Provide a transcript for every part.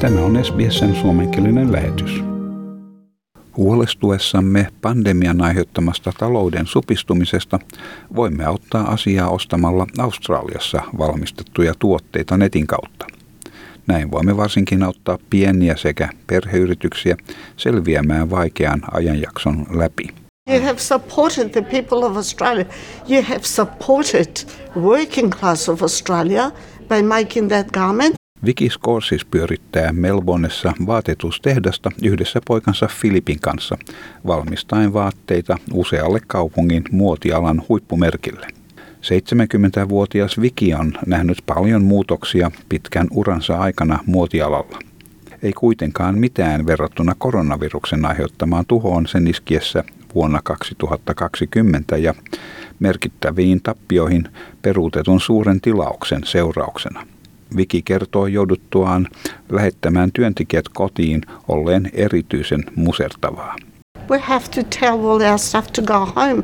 Tämä on SBSn suomenkielinen lähetys. Huolestuessamme pandemian aiheuttamasta talouden supistumisesta voimme auttaa asiaa ostamalla Australiassa valmistettuja tuotteita netin kautta. Näin voimme varsinkin auttaa pieniä sekä perheyrityksiä selviämään vaikean ajanjakson läpi. You have supported the people of Australia. You have supported working class of Australia by making that garment. Vicky Scorsis pyörittää Melbourneessa vaatetustehdasta yhdessä poikansa Filipin kanssa, valmistaen vaatteita usealle kaupungin muotialan huippumerkille. 70-vuotias Viki on nähnyt paljon muutoksia pitkän uransa aikana muotialalla. Ei kuitenkaan mitään verrattuna koronaviruksen aiheuttamaan tuhoon sen iskiessä vuonna 2020 ja merkittäviin tappioihin peruutetun suuren tilauksen seurauksena. Viki kertoo jouduttuaan lähettämään työntekijät kotiin olleen erityisen musertavaa. We have to tell all our staff to go home.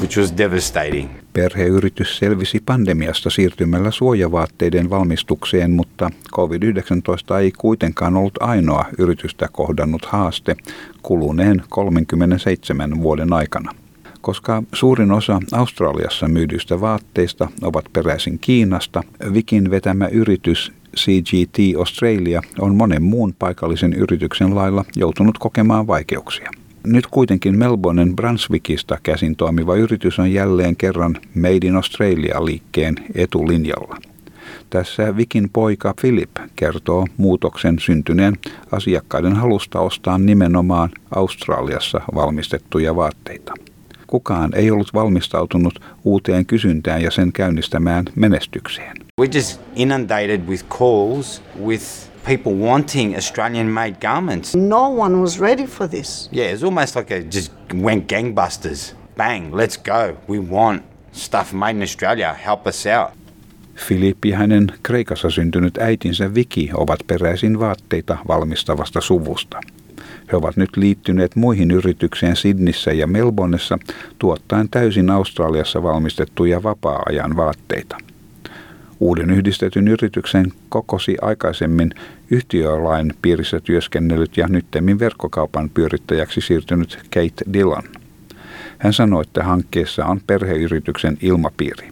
which was devastating. Perheyritys selvisi pandemiasta siirtymällä suojavaatteiden valmistukseen, mutta COVID-19 ei kuitenkaan ollut ainoa yritystä kohdannut haaste kuluneen 37 vuoden aikana. Koska suurin osa Australiassa myydyistä vaatteista ovat peräisin Kiinasta, Vikin vetämä yritys CGT Australia on monen muun paikallisen yrityksen lailla joutunut kokemaan vaikeuksia. Nyt kuitenkin Melbournen Brunswickista käsin toimiva yritys on jälleen kerran Made in Australia-liikkeen etulinjalla. Tässä Vikin poika Philip kertoo muutoksen syntyneen asiakkaiden halusta ostaa nimenomaan Australiassa valmistettuja vaatteita. Kukaan ei ollut valmistautunut uuteen kysyntään ja sen käynnistämään menestykseen. We just inundated with calls with people wanting Australian made garments. No one was ready for this. Yeah, it's almost like it just went gangbusters. Bang, let's go. We want stuff made in Australia. Help us out. Filippi ja hänen Kreikassa syntynyt äitinsä Viki ovat peräisin vaatteita valmistavasta suvusta. He ovat nyt liittyneet muihin yritykseen Sydnissä ja Melbourneessa tuottaen täysin Australiassa valmistettuja vapaa-ajan vaatteita. Uuden yhdistetyn yrityksen kokosi aikaisemmin yhtiölain piirissä työskennellyt ja nyttemmin verkkokaupan pyörittäjäksi siirtynyt Kate Dillon. Hän sanoi, että hankkeessa on perheyrityksen ilmapiiri.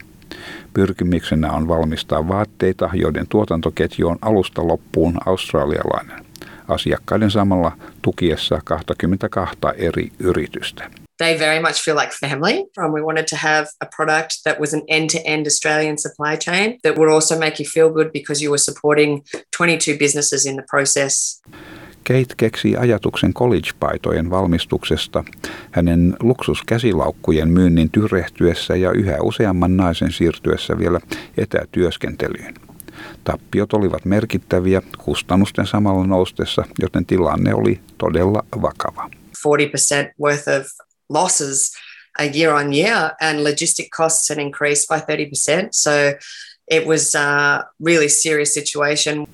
Pyrkimyksenä on valmistaa vaatteita, joiden tuotantoketju on alusta loppuun australialainen. Asiakkaiden samalla tukiessa 22 eri yritystä. they very much feel like family. Um, we wanted to have a product that was an end to end Australian supply chain that would also make you feel good because you were supporting 22 businesses in the process. Kate keksi ajatuksen college-paitojen valmistuksesta hänen luksuskäsilaukkujen myynnin tyrehtyessä ja yhä useamman naisen siirtyessä vielä etätyöskentelyyn. Tappiot olivat merkittäviä kustannusten samalla noustessa, joten tilanne oli todella vakava. 40% worth of losses a year on year, and logistic costs had increased by 30%. So it was a really serious situation.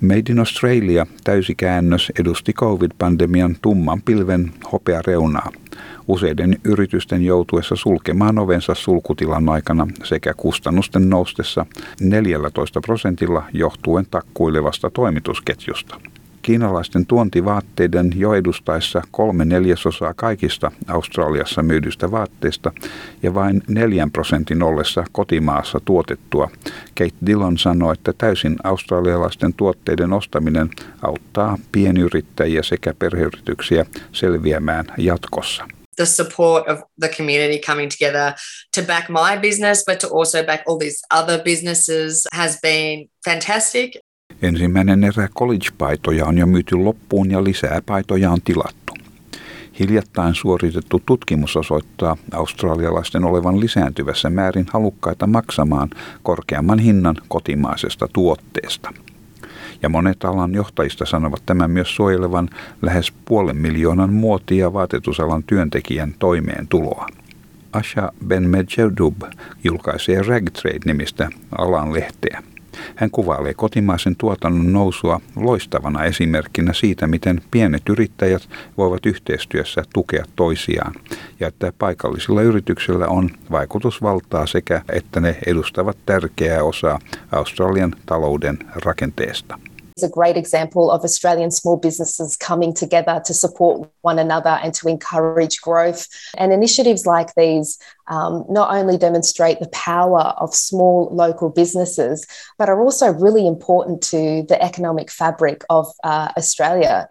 Made in Australia täysikäännös edusti COVID-pandemian tumman pilven hopeareunaa. Useiden yritysten joutuessa sulkemaan ovensa sulkutilan aikana sekä kustannusten noustessa 14 prosentilla johtuen takkuilevasta toimitusketjusta. Kiinalaisten tuontivaatteiden jo edustaessa kolme neljäsosaa kaikista Australiassa myydystä vaatteista ja vain neljän prosentin ollessa kotimaassa tuotettua. Kate Dillon sanoi, että täysin australialaisten tuotteiden ostaminen auttaa pienyrittäjiä sekä perheyrityksiä selviämään jatkossa. The support of the community coming together to back my business, but to also back all these other businesses has been fantastic. Ensimmäinen erä college-paitoja on jo myyty loppuun ja lisää paitoja on tilattu. Hiljattain suoritettu tutkimus osoittaa australialaisten olevan lisääntyvässä määrin halukkaita maksamaan korkeamman hinnan kotimaisesta tuotteesta. Ja monet alan johtajista sanovat tämän myös suojelevan lähes puolen miljoonan muotia vaatetusalan työntekijän toimeentuloa. Asha Ben Medjedub julkaisee Ragtrade-nimistä alan lehteä. Hän kuvailee kotimaisen tuotannon nousua loistavana esimerkkinä siitä, miten pienet yrittäjät voivat yhteistyössä tukea toisiaan ja että paikallisilla yrityksillä on vaikutusvaltaa sekä että ne edustavat tärkeää osaa Australian talouden rakenteesta. A great example of Australian small businesses coming together to support one another and to encourage growth. And initiatives like these um, not only demonstrate the power of small local businesses, but are also really important to the economic fabric of uh, Australia.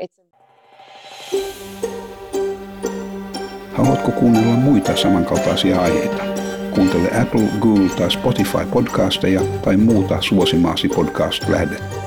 Haluatko kuunnella muita samankaltaisia aiheita? Kuuntele Apple, Google tai Spotify podcasteja tai muuta suosimaasi podcast-lähdettä.